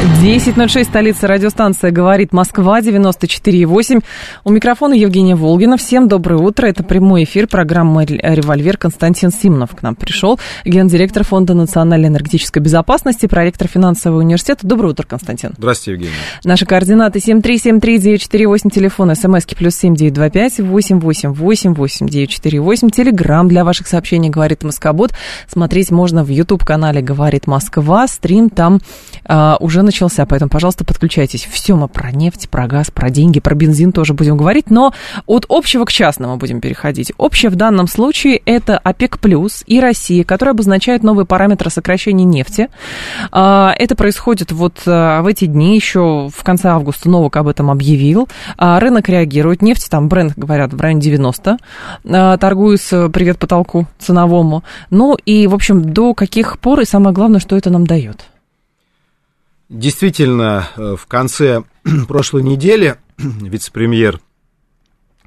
10.06, столица радиостанция «Говорит Москва», 94.8. У микрофона Евгения Волгина. Всем доброе утро. Это прямой эфир программы «Револьвер». Константин Симонов к нам пришел, гендиректор Фонда национальной энергетической безопасности, проректор финансового университета. Доброе утро, Константин. Здравствуйте, Евгения. Наши координаты 7373948, телефон, смски плюс 7925 888 948, телеграмм для ваших сообщений «Говорит Москобот». Смотреть можно в YouTube-канале «Говорит Москва». Стрим там а, уже начался, поэтому, пожалуйста, подключайтесь. Все мы про нефть, про газ, про деньги, про бензин тоже будем говорить, но от общего к частному будем переходить. Общее в данном случае это ОПЕК+, плюс и Россия, которые обозначают новые параметры сокращения нефти. А, это происходит вот а, в эти дни, еще в конце августа Новок об этом объявил. А, рынок реагирует, нефть там, бренд, говорят, в районе 90, торгуется, привет потолку ценовому. Ну и, в общем, до каких пор и самое главное, что это нам дает? Действительно, э, в конце прошлой недели вице-премьер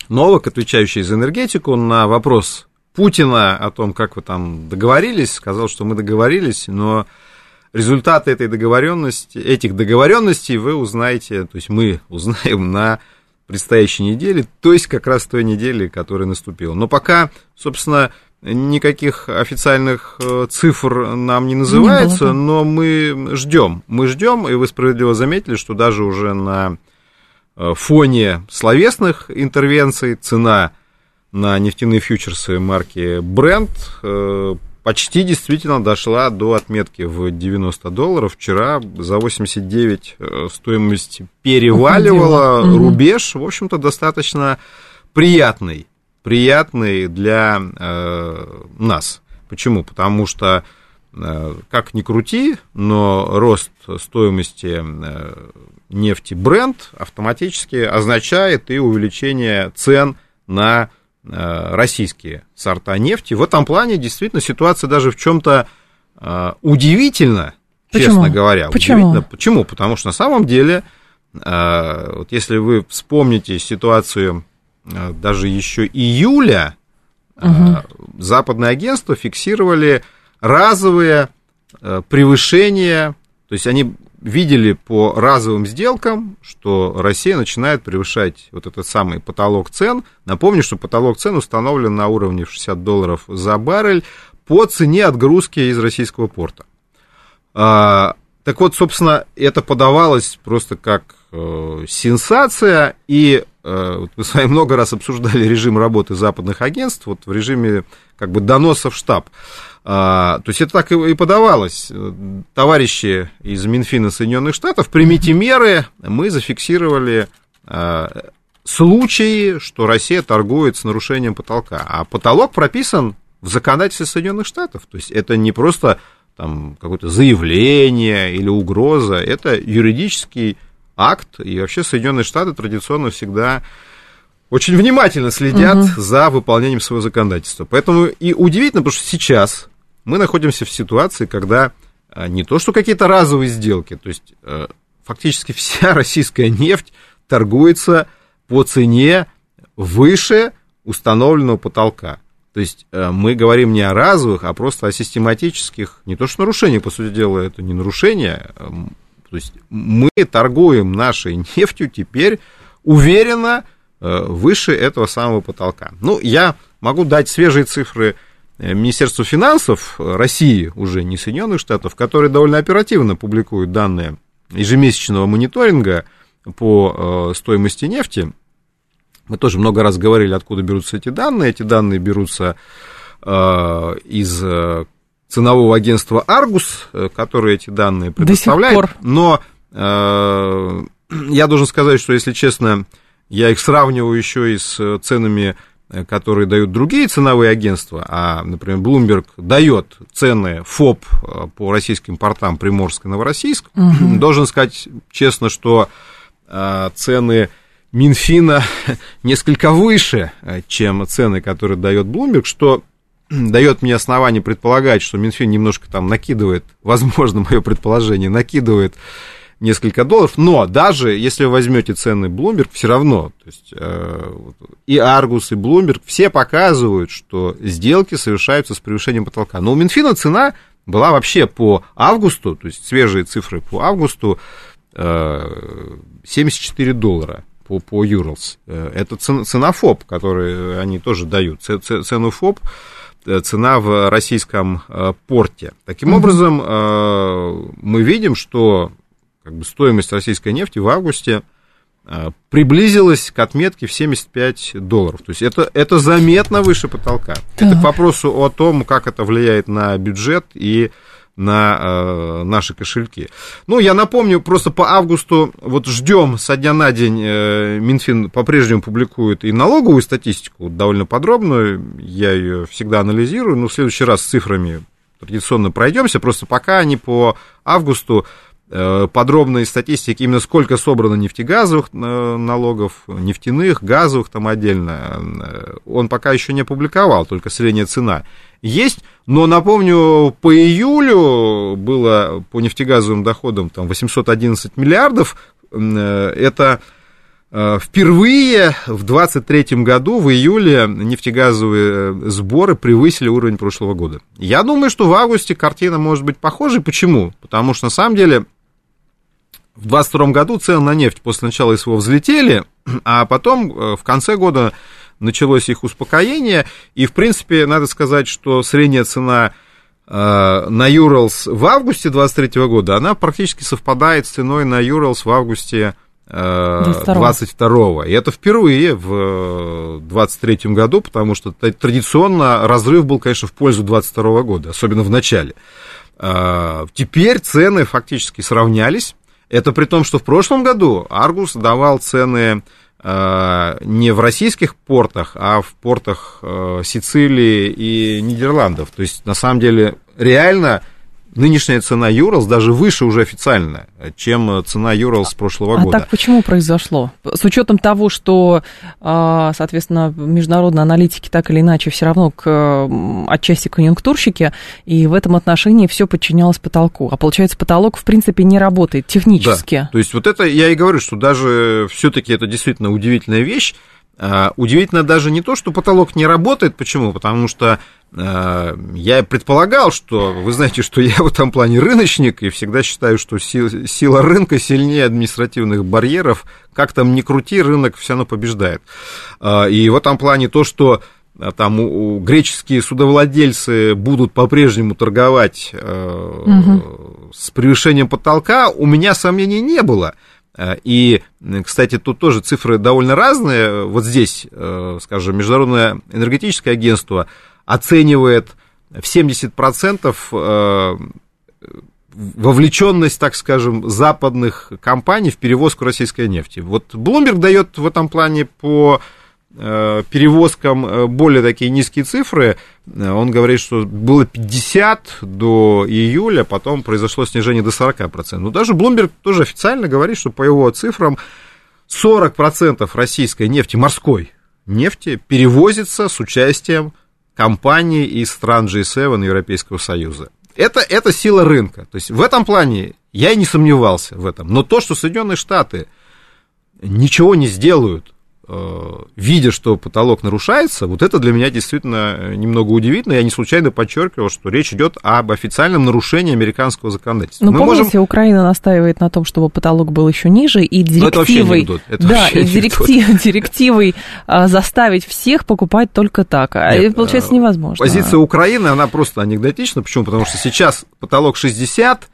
Новак, отвечающий за энергетику, на вопрос Путина о том, как вы там договорились, сказал, что мы договорились, но результаты этой договоренности, этих договоренностей вы узнаете, то есть мы узнаем на предстоящей неделе, то есть как раз той неделе, которая наступила. Но пока, собственно, никаких официальных э, цифр нам не называется, не но мы ждем. Мы ждем, и вы справедливо заметили, что даже уже на э, фоне словесных интервенций цена на нефтяные фьючерсы марки Brent э, почти действительно дошла до отметки в 90 долларов. Вчера за 89 стоимость переваливала Уходила. рубеж, в общем-то, достаточно приятный приятный для э, нас. Почему? Потому что, э, как ни крути, но рост стоимости э, нефти бренд автоматически означает и увеличение цен на э, российские сорта нефти. В этом плане действительно ситуация даже в чем-то э, удивительна, Почему? честно говоря. Почему? Почему? Потому что на самом деле, э, вот если вы вспомните ситуацию даже еще июля угу. западные агентства фиксировали разовые э, превышения, то есть они видели по разовым сделкам, что Россия начинает превышать вот этот самый потолок цен. Напомню, что потолок цен установлен на уровне 60 долларов за баррель по цене отгрузки из российского порта. Так вот, собственно, это подавалось просто как э, сенсация, и Э, вот мы с вами много раз обсуждали режим работы западных агентств, вот в режиме как бы доноса в штаб. А, то есть это так и подавалось. Товарищи из Минфина Соединенных Штатов, примите меры, мы зафиксировали а, случаи, что Россия торгует с нарушением потолка. А потолок прописан в законодательстве Соединенных Штатов. То есть это не просто там какое-то заявление или угроза, это юридический акт, и вообще Соединенные Штаты традиционно всегда очень внимательно следят угу. за выполнением своего законодательства. Поэтому и удивительно, потому что сейчас мы находимся в ситуации, когда а, не то, что какие-то разовые сделки, то есть э, фактически вся российская нефть торгуется по цене выше установленного потолка. То есть э, мы говорим не о разовых, а просто о систематических, не то что нарушениях, по сути дела, это не нарушение, то есть мы торгуем нашей нефтью теперь уверенно э, выше этого самого потолка. Ну, я могу дать свежие цифры э, Министерству финансов России, уже не Соединенных Штатов, которые довольно оперативно публикуют данные ежемесячного мониторинга по стоимости нефти. Мы тоже много раз говорили, откуда берутся эти данные. Эти данные берутся из ценового агентства Argus, э, которое эти данные предоставляет. До сих пор. Но э, я должен сказать, что, если честно, я их сравниваю еще и с ценами, э, которые дают другие ценовые агентства, а, например, Bloomberg дает цены ФОП э, по российским портам Приморск и Новороссийск. Угу. Должен сказать честно, что э, цены Минфина несколько выше, чем цены, которые дает Bloomberg, что дает мне основание предполагать, что Минфин немножко там накидывает, возможно, мое предположение, накидывает несколько долларов, но даже если вы возьмете цены Bloomberg, все равно, то есть э, и Argus, и Bloomberg, все показывают, что сделки совершаются с превышением потолка. Но у Минфина цена была вообще по августу, то есть свежие цифры по августу, э, 74 доллара по, по Urals. Э, это цена ФОП, который они тоже дают, цену ФОП Э, цена в российском э, порте. Таким mm-hmm. образом, э, мы видим, что как бы, стоимость российской нефти в августе приблизилась к отметке в 75 долларов. То есть это, это заметно выше потолка. Да. Это к вопросу о том, как это влияет на бюджет и на э, наши кошельки. Ну, я напомню, просто по августу, вот ждем со дня на день, э, Минфин по-прежнему публикует и налоговую статистику, довольно подробную, я ее всегда анализирую, но в следующий раз с цифрами традиционно пройдемся, просто пока они по августу Э, подробной статистики, именно сколько собрано нефтегазовых э, налогов, нефтяных, газовых там отдельно, э, он пока еще не опубликовал, только средняя цена. Есть, но напомню, по июлю было по нефтегазовым доходам там 811 миллиардов, это Впервые в 2023 году, в июле, нефтегазовые сборы превысили уровень прошлого года. Я думаю, что в августе картина может быть похожей. Почему? Потому что, на самом деле, в 2022 году цены на нефть после начала СВО взлетели, а потом э, в конце года началось их успокоение, и, в принципе, надо сказать, что средняя цена э, на Юралс в августе 2023 года, она практически совпадает с ценой на Юралс в августе 22 э, И это впервые в 23 году, потому что традиционно разрыв был, конечно, в пользу 22 года, особенно в начале. Теперь цены фактически сравнялись. Это при том, что в прошлом году Аргус давал цены э, не в российских портах, а в портах э, Сицилии и Нидерландов. То есть, на самом деле, реально нынешняя цена Юралс даже выше уже официально, чем цена Юралс прошлого а года. А так почему произошло? С учетом того, что, а, соответственно, международные аналитики так или иначе все равно к, отчасти конъюнктурщики, и в этом отношении все подчинялось потолку. А получается, потолок, в принципе, не работает технически. Да, то есть вот это я и говорю, что даже все-таки это действительно удивительная вещь, а, Удивительно даже не то, что потолок не работает. Почему? Потому что э, я предполагал, что вы знаете, что я в этом плане рыночник, и всегда считаю, что сила, сила рынка сильнее административных барьеров. Как там ни крути, рынок все равно побеждает. Э, и в этом плане то, что а, там у, у, греческие судовладельцы будут по-прежнему торговать э, угу. с превышением потолка, у меня сомнений не было. Э, и, кстати, тут тоже цифры довольно разные. Вот здесь, э, скажем, Международное энергетическое агентство оценивает в 70% э, вовлеченность, так скажем, западных компаний в перевозку российской нефти. Вот Bloomberg дает в этом плане по Э, перевозкам э, более такие низкие цифры. Э, он говорит, что было 50 до июля, потом произошло снижение до 40%. Но даже Bloomberg тоже официально говорит, что по его цифрам 40% российской нефти, морской нефти, перевозится с участием компаний из стран G7 Европейского Союза. Это, это сила рынка. То есть в этом плане я и не сомневался в этом. Но то, что Соединенные Штаты ничего не сделают Э, видя, что потолок нарушается, вот это для меня действительно э, немного удивительно. Я не случайно подчеркивал, что речь идет об официальном нарушении американского законодательства. Ну, помните, можем... Украина настаивает на том, чтобы потолок был еще ниже, и директивой, это это да, и директив, директивой а, заставить всех покупать только так. А Нет, это получается невозможно. Позиция Украины, она просто анекдотична. Почему? Потому что сейчас потолок 60, а,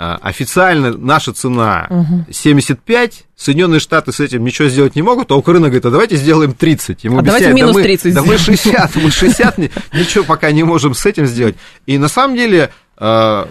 официально наша цена угу. 75, Соединенные Штаты с этим ничего сделать не могут, а Украина говорит, а давайте сделаем 30. Ему а давайте минус да 30 Да мы 60, мы 60, ничего пока не можем с этим сделать. И на самом деле а,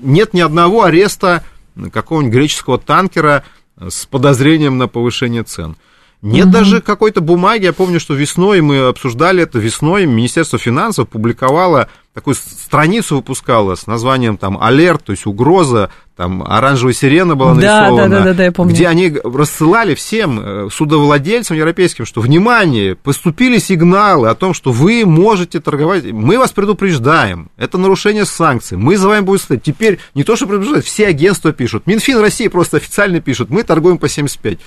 нет ни одного ареста какого-нибудь греческого танкера с подозрением на повышение цен. Нет угу. даже какой-то бумаги. Я помню, что весной мы обсуждали это. Весной Министерство финансов публиковало такую страницу выпускало с названием там «Алерт», то есть угроза, там оранжевая сирена была нарисована, да, да, да, да, я помню. где они рассылали всем э, судовладельцам европейским, что, внимание, поступили сигналы о том, что вы можете торговать, мы вас предупреждаем, это нарушение санкций, мы за вами будем стоять. Теперь не то, что предупреждают, все агентства пишут, Минфин России просто официально пишут, мы торгуем по 75.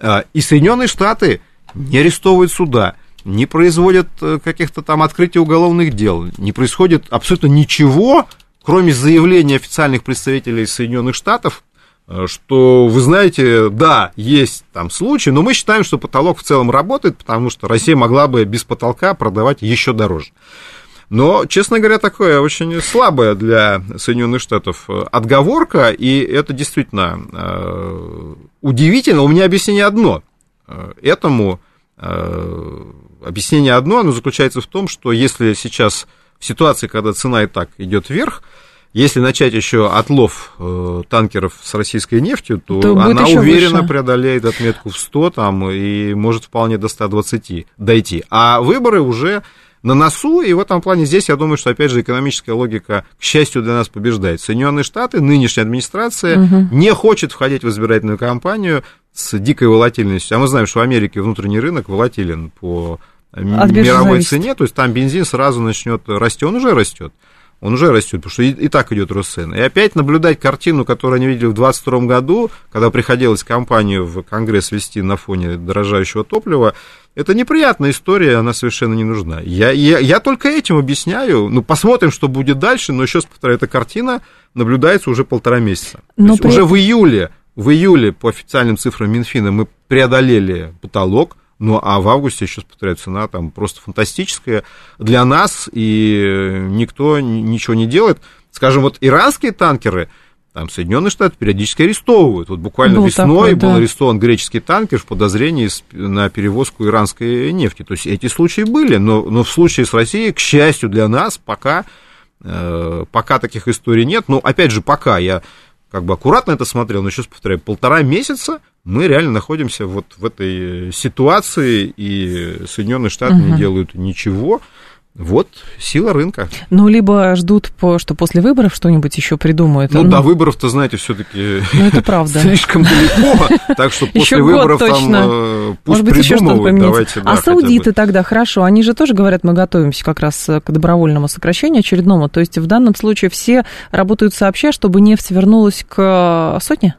А, и Соединенные Штаты не арестовывают суда, не производят э, каких-то там открытий уголовных дел, не происходит абсолютно ничего, кроме заявления официальных представителей Соединенных Штатов, э, что, вы знаете, да, есть там случаи, но мы считаем, что потолок в целом работает, потому что Россия могла бы без потолка продавать еще дороже. Но, честно говоря, такое очень слабая для Соединенных Штатов э, отговорка, и это действительно э, удивительно. У меня объяснение одно. Этому объяснение одно, оно заключается в том, что если сейчас в ситуации, когда цена и так идет вверх, если начать еще отлов э, танкеров с российской нефтью, то, то она уверенно выше. преодолеет отметку в 100 там, и может вполне до 120 дойти. А выборы уже на носу, и в этом плане здесь, я думаю, что, опять же, экономическая логика, к счастью, для нас побеждает. Соединенные Штаты, нынешняя администрация угу. не хочет входить в избирательную кампанию с дикой волатильностью. А мы знаем, что в Америке внутренний рынок волатилен по от мировой зависит. цене, то есть там бензин сразу начнет расти, он уже растет. Он уже растет, потому что и, и так идет рост цены. И опять наблюдать картину, которую они видели в 2022 году, когда приходилось компанию в Конгресс вести на фоне дорожающего топлива, это неприятная история, она совершенно не нужна. Я, я, я только этим объясняю. Ну, посмотрим, что будет дальше, но еще раз повторяю, эта картина наблюдается уже полтора месяца. Но при... Уже в июле, в июле, по официальным цифрам Минфина, мы преодолели потолок, ну, а в августе, еще повторяю, цена там просто фантастическая для нас, и никто ничего не делает. Скажем, вот иранские танкеры, там Соединенные Штаты периодически арестовывают. Вот буквально был весной такой, да. был арестован греческий танкер в подозрении на перевозку иранской нефти. То есть эти случаи были, но, но в случае с Россией, к счастью для нас, пока, э, пока таких историй нет. Но опять же, пока я как бы аккуратно это смотрел, но сейчас повторяю, полтора месяца мы реально находимся вот в этой ситуации, и Соединенные Штаты угу. не делают ничего. Вот сила рынка. Ну, либо ждут, что после выборов что-нибудь еще придумают. Ну, ну до выборов-то, знаете, все-таки ну, это правда. слишком далеко. Так что после выборов там э, пусть Может быть, еще что-то поменять. А саудиты тогда, хорошо, они же тоже говорят, мы готовимся как раз к добровольному сокращению очередному. То есть в данном случае все работают сообща, чтобы нефть вернулась к сотне?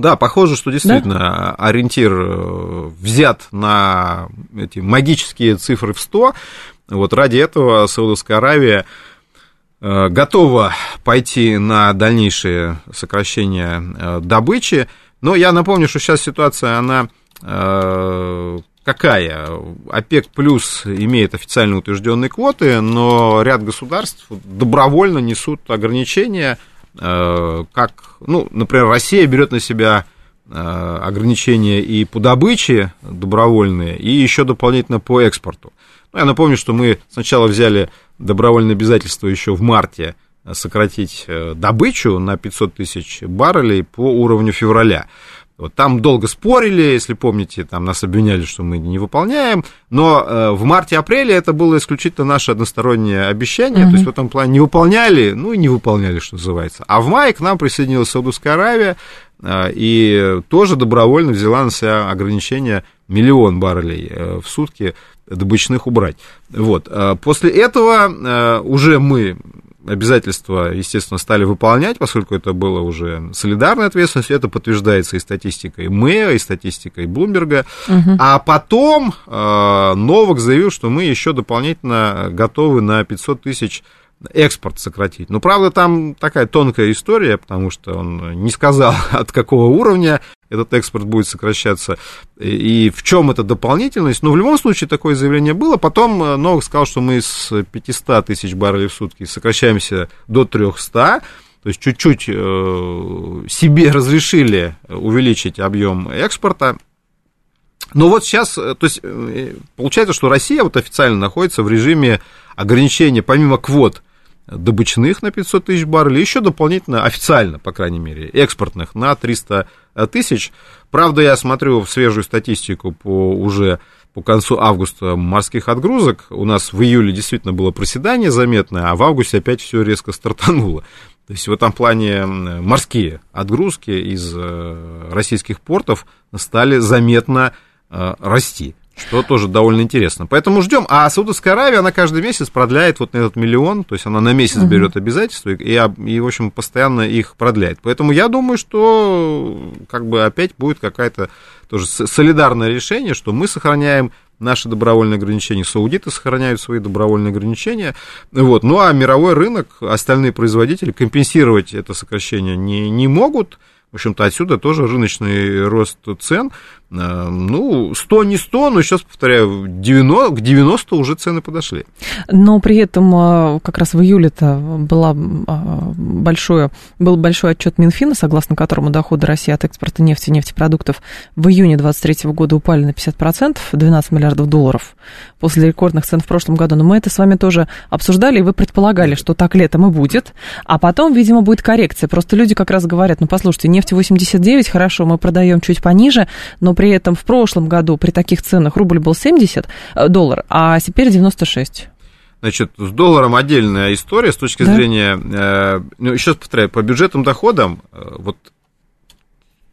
Да, похоже, что действительно да? ориентир э, взят на эти магические цифры в 100. Вот ради этого Саудовская Аравия э, готова пойти на дальнейшее сокращение э, добычи. Но я напомню, что сейчас ситуация, она какая? ОПЕК плюс имеет официально утвержденные квоты, но ряд государств добровольно несут ограничения как, ну, например, Россия берет на себя э, ограничения и по добыче добровольные, и еще дополнительно по экспорту. Ну, я напомню, что мы сначала взяли добровольное обязательство еще в марте сократить э, добычу на 500 тысяч баррелей по уровню февраля. Вот там долго спорили, если помните, там нас обвиняли, что мы не выполняем, но э, в марте-апреле это было исключительно наше одностороннее обещание, mm-hmm. то есть в этом плане не выполняли, ну и не выполняли, что называется. А в мае к нам присоединилась Саудовская Аравия э, и тоже добровольно взяла на себя ограничение миллион баррелей э, в сутки добычных убрать. Вот. Э, после этого уже мы обязательства, естественно, стали выполнять, поскольку это было уже солидарная ответственность, это подтверждается и статистикой МЭ, и статистикой Блумберга. Угу. А потом э, Новак заявил, что мы еще дополнительно готовы на 500 тысяч экспорт сократить. Но, правда, там такая тонкая история, потому что он не сказал, от какого уровня этот экспорт будет сокращаться и в чем эта дополнительность. Но в любом случае такое заявление было. Потом э, Новак сказал, что мы с 500 тысяч баррелей в сутки сокращаемся до 300. То есть чуть-чуть э, себе разрешили увеличить объем экспорта. Но вот сейчас, э, то есть получается, что Россия вот официально находится в режиме ограничения, помимо квот добычных на 500 тысяч баррелей, еще дополнительно, официально, по крайней мере, экспортных на 300 тысяч. Правда, я смотрю в свежую статистику по уже по концу августа морских отгрузок. У нас в июле действительно было проседание заметное, а в августе опять все резко стартануло. То есть в этом плане морские отгрузки из э, российских портов стали заметно э, расти что тоже довольно интересно. Поэтому ждем. А Саудовская Аравия, она каждый месяц продляет вот этот миллион, то есть она на месяц берет обязательства и, и, в общем, постоянно их продляет. Поэтому я думаю, что как бы опять будет какая-то тоже солидарное решение, что мы сохраняем наши добровольные ограничения, саудиты сохраняют свои добровольные ограничения. Вот. Ну а мировой рынок, остальные производители компенсировать это сокращение не, не могут. В общем-то, отсюда тоже рыночный рост цен. Э, ну, 100 не 100, но сейчас, повторяю, 90, к 90 уже цены подошли. Но при этом э, как раз в июле-то была э, большое, был большой отчет Минфина, согласно которому доходы России от экспорта нефти и нефтепродуктов в июне 2023 года упали на 50%, 12 миллиардов долларов после рекордных цен в прошлом году. Но мы это с вами тоже обсуждали, и вы предполагали, что так летом и будет, а потом, видимо, будет коррекция. Просто люди как раз говорят, ну, послушайте, нефть 89, хорошо, мы продаем чуть пониже, но при этом в прошлом году при таких ценах рубль был 70 э, долларов, а теперь 96. Значит, с долларом отдельная история с точки да? зрения, э, ну, еще раз повторяю, по бюджетным доходам, э, вот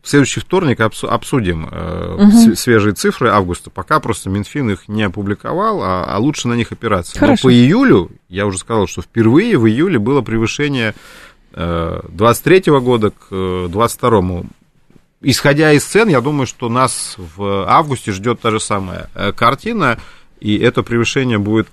в следующий вторник обсудим э, угу. свежие цифры августа. Пока просто Минфин их не опубликовал, а, а лучше на них опираться. Хорошо. Но по июлю, я уже сказал, что впервые в июле было превышение э, 23 года к 22 исходя из цен, я думаю, что нас в августе ждет та же самая э, картина, и это превышение будет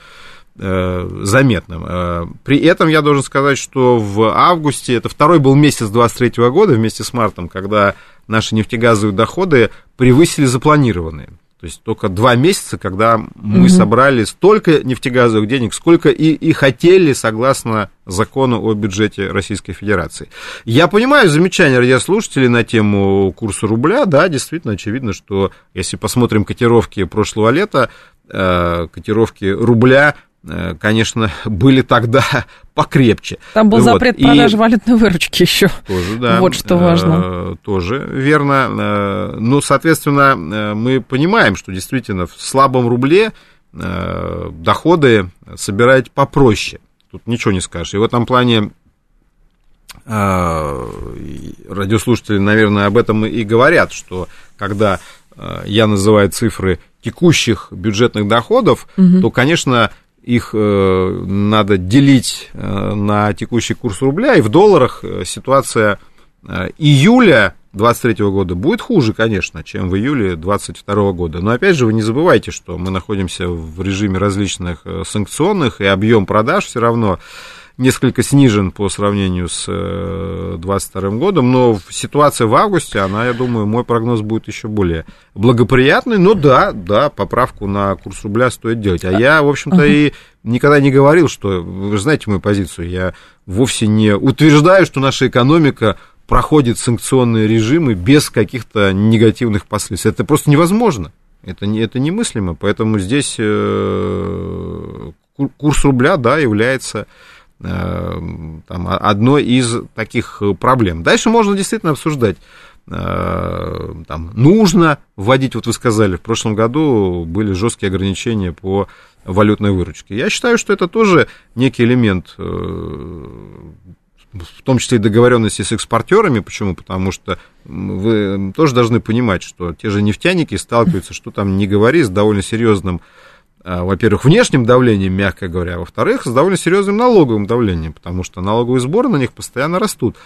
э, заметным. Э, при этом я должен сказать, что в августе, это второй был месяц 23 года вместе с мартом, когда наши нефтегазовые доходы превысили запланированные. То есть только два месяца, когда мы угу. собрали столько нефтегазовых денег, сколько и, и хотели согласно закону о бюджете Российской Федерации. Я понимаю замечания радиослушателей на тему курса рубля. Да, действительно, очевидно, что если посмотрим котировки прошлого лета, э, котировки рубля конечно, были тогда покрепче. Там был вот. запрет продажи и... валютной выручки еще. Тоже, да. Вот что важно. Э, тоже верно. Э, ну, соответственно, мы понимаем, что действительно в слабом рубле доходы собирать попроще. Тут ничего не скажешь. И в этом плане радиослушатели, наверное, об этом и говорят, что когда я называю цифры текущих бюджетных доходов, угу. то, конечно, их э, надо делить э, на текущий курс рубля, и в долларах э, ситуация июля 2023 года будет хуже, конечно, чем в июле 2022 года. Но опять же, вы не забывайте, что мы находимся в режиме различных санкционных, и объем продаж все равно несколько снижен по сравнению с 2022 э, годом, но ситуация в августе, она, я думаю, мой прогноз будет еще более благоприятный. Но да, да, поправку на курс рубля стоит делать. А я, в общем-то, и никогда не говорил, что, вы знаете мою позицию, я вовсе не утверждаю, что наша экономика проходит санкционные режимы без каких-то негативных последствий. Это просто невозможно. Это, не, это немыслимо. Поэтому здесь э, курс рубля, да, является там, одной из таких проблем. Дальше можно действительно обсуждать, э, там, нужно вводить, вот вы сказали, в прошлом году были жесткие ограничения по валютной выручке. Я считаю, что это тоже некий элемент, э, в том числе и договоренности с экспортерами. Почему? Потому что вы тоже должны понимать, что те же нефтяники сталкиваются, что там не говори, с довольно серьезным во-первых, внешним давлением, мягко говоря, а во-вторых, с довольно серьезным налоговым давлением, потому что налоговые сборы на них постоянно растут.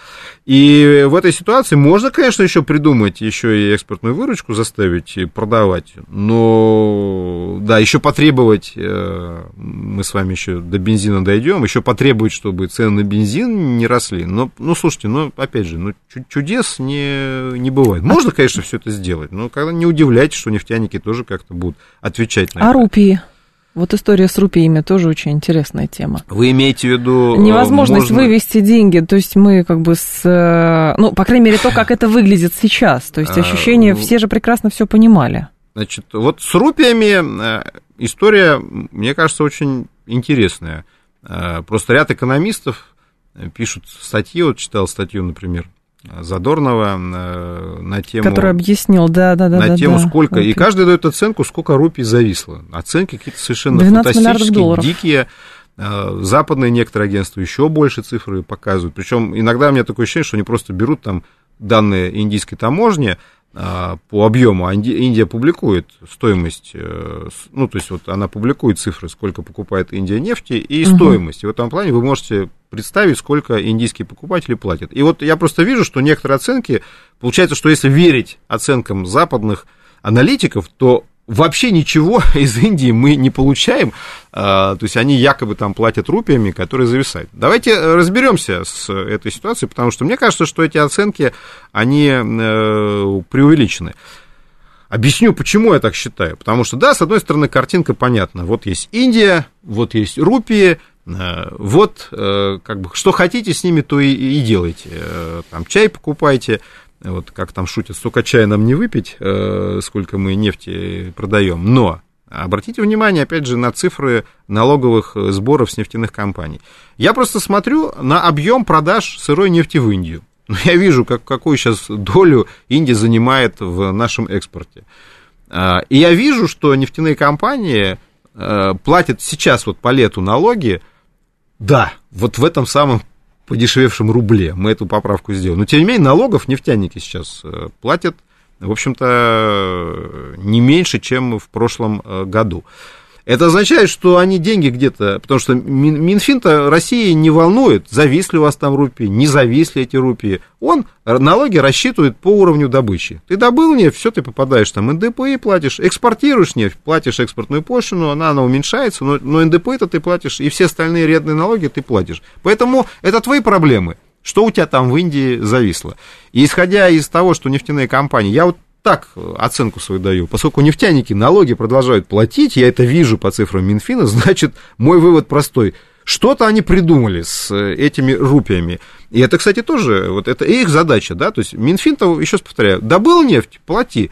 И в этой ситуации можно, конечно, еще придумать, еще и экспортную выручку заставить продавать, но, да, еще потребовать, э, мы с вами еще до бензина дойдем, еще потребовать, чтобы цены на бензин не росли. Но, ну, слушайте, ну, опять же, ну, чудес не, не бывает. Можно, конечно, все это сделать, но когда не удивляйтесь, что нефтяники тоже как-то будут отвечать на а это. А рупии? Вот история с рупиями тоже очень интересная тема. Вы имеете в виду... Э, Невозможность можно... вывести деньги, то есть мы как бы с... Э, ну, по крайней мере, то, как это выглядит сейчас. То есть а, ощущение, все же прекрасно все понимали. Значит, вот с рупиями э, история, мне кажется, очень интересная. Просто ряд экономистов пишут статьи, вот читал статью, например, Задорнова на тему... Который объяснил, да, да, да. На да, тему, да, сколько... Okay. И каждый дает оценку, сколько рупий зависло. Оценки какие-то совершенно фантастические, дикие. Западные некоторые агентства еще больше цифры показывают. Причем иногда у меня такое ощущение, что они просто берут там данные индийской таможни, по объему. А Индия публикует стоимость, э, ну, то есть вот она публикует цифры, сколько покупает Индия нефти и угу. стоимость. И в этом плане вы можете представить, сколько индийские покупатели платят. И вот я просто вижу, что некоторые оценки, получается, что если верить оценкам западных аналитиков, то вообще ничего из Индии мы не получаем, а, то есть они якобы там платят рупиями, которые зависают. Давайте разберемся с этой ситуацией, потому что мне кажется, что эти оценки, они э, преувеличены. Объясню, почему я так считаю. Потому что, да, с одной стороны, картинка понятна. Вот есть Индия, вот есть рупии, э, вот, э, как бы, что хотите с ними, то и, и делайте. Там чай покупайте, вот как там шутят, столько чая нам не выпить, э, сколько мы нефти продаем. Но обратите внимание, опять же, на цифры налоговых сборов с нефтяных компаний. Я просто смотрю на объем продаж сырой нефти в Индию. Я вижу, как, какую сейчас долю Индия занимает в нашем экспорте. А, и я вижу, что нефтяные компании э, платят сейчас вот по лету налоги, да, вот в этом самом подешевевшем рубле. Мы эту поправку сделаем. Но, тем не менее, налогов нефтяники сейчас э, платят, в общем-то, не меньше, чем в прошлом э, году. Это означает, что они деньги где-то, потому что Минфин-то России не волнует, зависли у вас там рупии, не зависли эти рупии. Он налоги рассчитывает по уровню добычи. Ты добыл нефть, все, ты попадаешь там, НДПИ платишь, экспортируешь нефть, платишь экспортную пошлину, она, она уменьшается, но, но НДПИ-то ты платишь, и все остальные рядные налоги ты платишь. Поэтому это твои проблемы. Что у тебя там в Индии зависло? И исходя из того, что нефтяные компании, я вот так оценку свою даю. Поскольку нефтяники налоги продолжают платить, я это вижу по цифрам Минфина, значит, мой вывод простой. Что-то они придумали с э, этими рупиями. И это, кстати, тоже, вот это их задача, да, то есть Минфин-то, еще раз повторяю, добыл нефть, плати.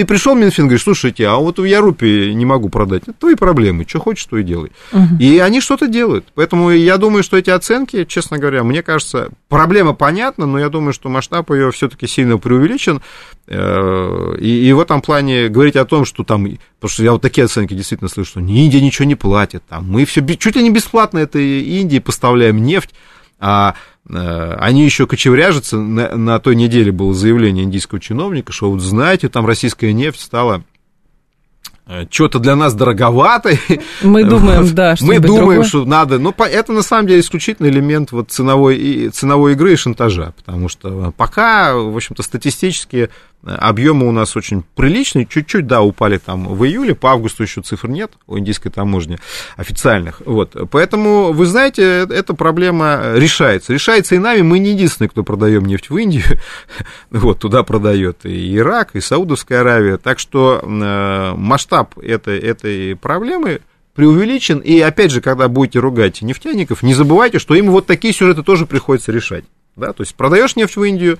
Ты пришел, Минфин, говоришь, слушайте, а вот я рупии не могу продать. Это твои проблемы, что хочешь, то и делай. Угу. И они что-то делают. Поэтому я думаю, что эти оценки, честно говоря, мне кажется, проблема понятна, но я думаю, что масштаб ее все-таки сильно преувеличен. Э, и, и в этом плане говорить о том, что там, потому что я вот такие оценки действительно слышу, что Индия ничего не платит, там, мы все чуть ли не бесплатно этой Индии поставляем нефть, а они еще кочевряжутся. На, на той неделе было заявление индийского чиновника, что вот знаете, там российская нефть стала э, что-то для нас дороговато. Мы думаем, да, что Мы думаем, другое. что надо. Но это на самом деле исключительный элемент вот ценовой, ценовой игры и шантажа. Потому что пока, в общем-то, статистически Объемы у нас очень приличные, чуть-чуть, да, упали там в июле, по августу еще цифр нет у индийской таможни официальных. Вот. Поэтому, вы знаете, эта проблема решается. Решается и нами, мы не единственные, кто продаем нефть в Индию. Вот, туда продает и Ирак, и Саудовская Аравия. Так что э, масштаб этой, этой проблемы преувеличен. И опять же, когда будете ругать нефтяников, не забывайте, что им вот такие сюжеты тоже приходится решать. Да? То есть продаешь нефть в Индию,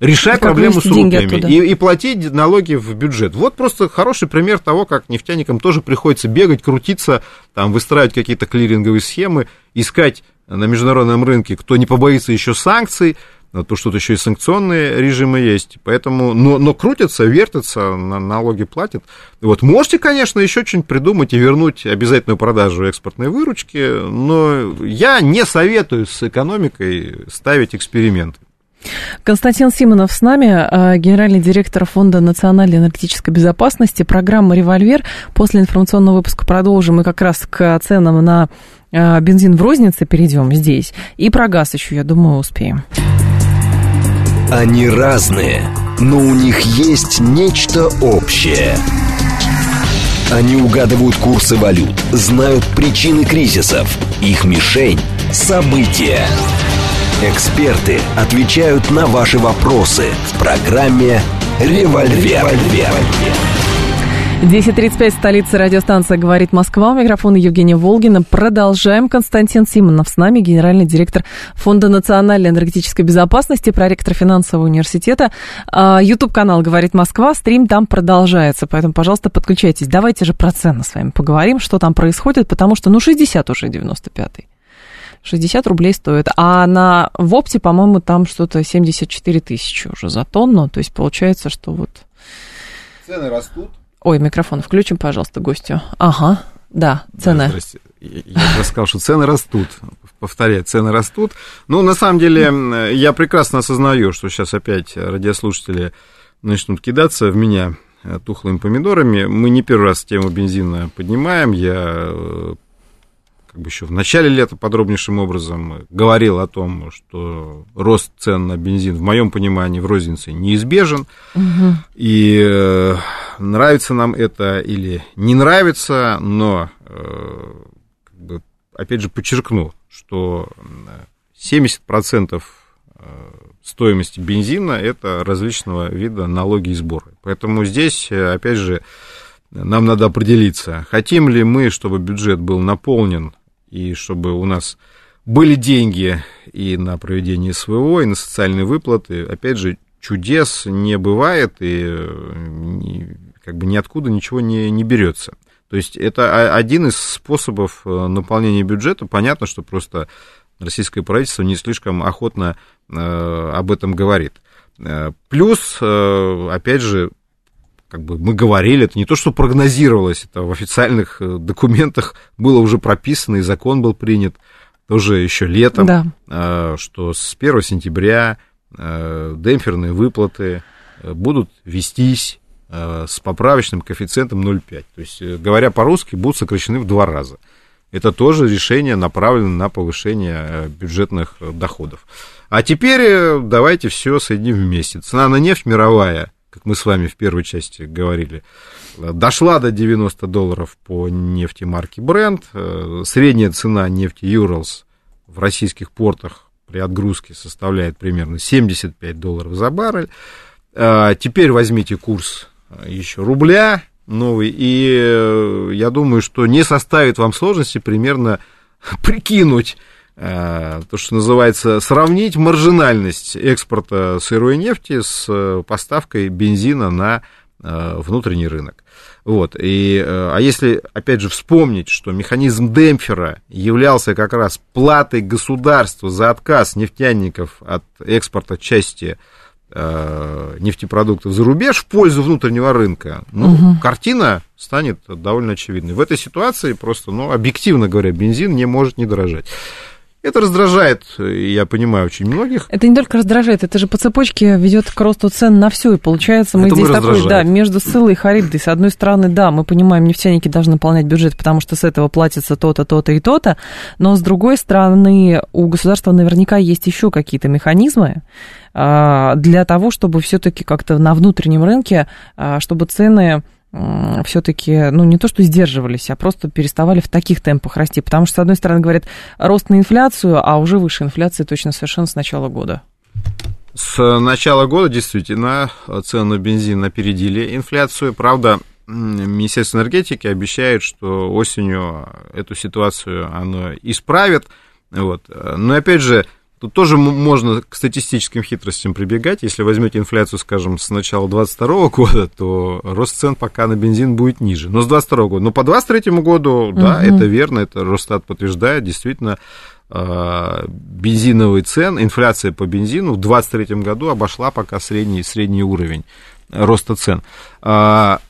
решай проблему с рупиями и, и платить налоги в бюджет. Вот просто хороший пример того, как нефтяникам тоже приходится бегать, крутиться, там, выстраивать какие-то клиринговые схемы, искать на международном рынке, кто не побоится еще санкций, то что тут еще и санкционные режимы есть, поэтому, но, но крутятся, вертятся, на, налоги платят. Вот, можете, конечно, еще что-нибудь придумать и вернуть обязательную продажу экспортной выручки, но я не советую с экономикой ставить эксперименты. Константин Симонов с нами, э, генеральный директор Фонда национальной энергетической безопасности, программа «Револьвер». После информационного выпуска продолжим и как раз к ценам на э, бензин в рознице перейдем здесь. И про газ еще, я думаю, успеем. Они разные, но у них есть нечто общее. Они угадывают курсы валют, знают причины кризисов. Их мишень – события. Эксперты отвечают на ваши вопросы в программе «Револьвер». 10.35, столица радиостанция «Говорит Москва». У микрофона Евгения Волгина. Продолжаем. Константин Симонов с нами, генеральный директор Фонда национальной энергетической безопасности, проректор финансового университета. Ютуб-канал «Говорит Москва». Стрим там продолжается, поэтому, пожалуйста, подключайтесь. Давайте же про цены с вами поговорим, что там происходит, потому что, ну, 60 уже 95-й. 60 рублей стоит. А на в опте, по-моему, там что-то 74 тысячи уже за тонну. То есть получается, что вот... Цены растут. Ой, микрофон включим, пожалуйста, гостю. Ага, да, цены. Да, я, я сказал, что цены растут. Повторяю, цены растут. Ну, на самом деле, я прекрасно осознаю, что сейчас опять радиослушатели начнут кидаться в меня Э, тухлыми помидорами. Мы не первый раз тему бензина поднимаем. Я э, как бы еще в начале лета подробнейшим образом говорил о том, что рост цен на бензин, в моем понимании, в рознице неизбежен. Угу. И э, нравится нам это или не нравится, но, э, как бы, опять же, подчеркну, что 70% стоимости бензина это различного вида налоги и сборы. Поэтому здесь, э, опять же, нам надо определиться, хотим ли мы, чтобы бюджет был наполнен и чтобы у нас были деньги и на проведение СВО, и на социальные выплаты. Опять же, чудес не бывает, и э, как бы ниоткуда ничего не, не берется. То есть это один из способов э, наполнения бюджета. Понятно, что просто российское правительство не слишком охотно э, об этом говорит. Плюс, опять же, как бы мы говорили, это не то, что прогнозировалось, это в официальных документах было уже прописано, и закон был принят тоже еще летом, да. что с 1 сентября демпферные выплаты будут вестись с поправочным коэффициентом 0,5. То есть, говоря по-русски, будут сокращены в два раза это тоже решение направлено на повышение э, бюджетных э, доходов. А теперь э, давайте все соединим вместе. Цена на нефть мировая, как мы с вами в первой части говорили, дошла до 90 долларов по нефти марки Brent. Средняя цена нефти Urals в российских портах при отгрузке составляет примерно 75 долларов за баррель. А теперь возьмите курс еще рубля, новый. И э, я думаю, что не составит вам сложности примерно прикинуть э, то, что называется, сравнить маржинальность экспорта сырой нефти с э, поставкой бензина на внутренний рынок. Вот. И, а если, опять же, вспомнить, что механизм демпфера являлся как раз платой государства за отказ нефтяников от экспорта части Э, нефтепродуктов за рубеж в пользу внутреннего рынка, ну, угу. картина станет довольно очевидной. В этой ситуации просто, ну, объективно говоря, бензин не может не дорожать. Это раздражает, я понимаю, очень многих. Это не только раздражает, это же по цепочке ведет к росту цен на все. И получается, мы это здесь такой, да, между ссылой и харибдой. С одной стороны, да, мы понимаем, нефтяники должны наполнять бюджет, потому что с этого платится то-то, то-то и то-то. Но с другой стороны, у государства наверняка есть еще какие-то механизмы, а, для того, чтобы все-таки как-то на внутреннем рынке, а, чтобы цены все-таки, ну, не то что сдерживались, а просто переставали в таких темпах расти. Потому что, с одной стороны, говорят, рост на инфляцию, а уже выше инфляции точно совершенно с начала года. С начала года, действительно, цены на бензин опередили инфляцию. Правда, Министерство энергетики обещает, что осенью эту ситуацию оно исправит. Вот. Но, опять же, Тут тоже можно к статистическим хитростям прибегать. Если возьмете инфляцию, скажем, с начала 2022 года, то рост цен пока на бензин будет ниже. Но с 2022 года. Но по 2023 году, да, угу. это верно, это Росстат подтверждает, действительно, а, бензиновый цен, инфляция по бензину в 2023 году обошла пока средний, средний уровень роста цен. А,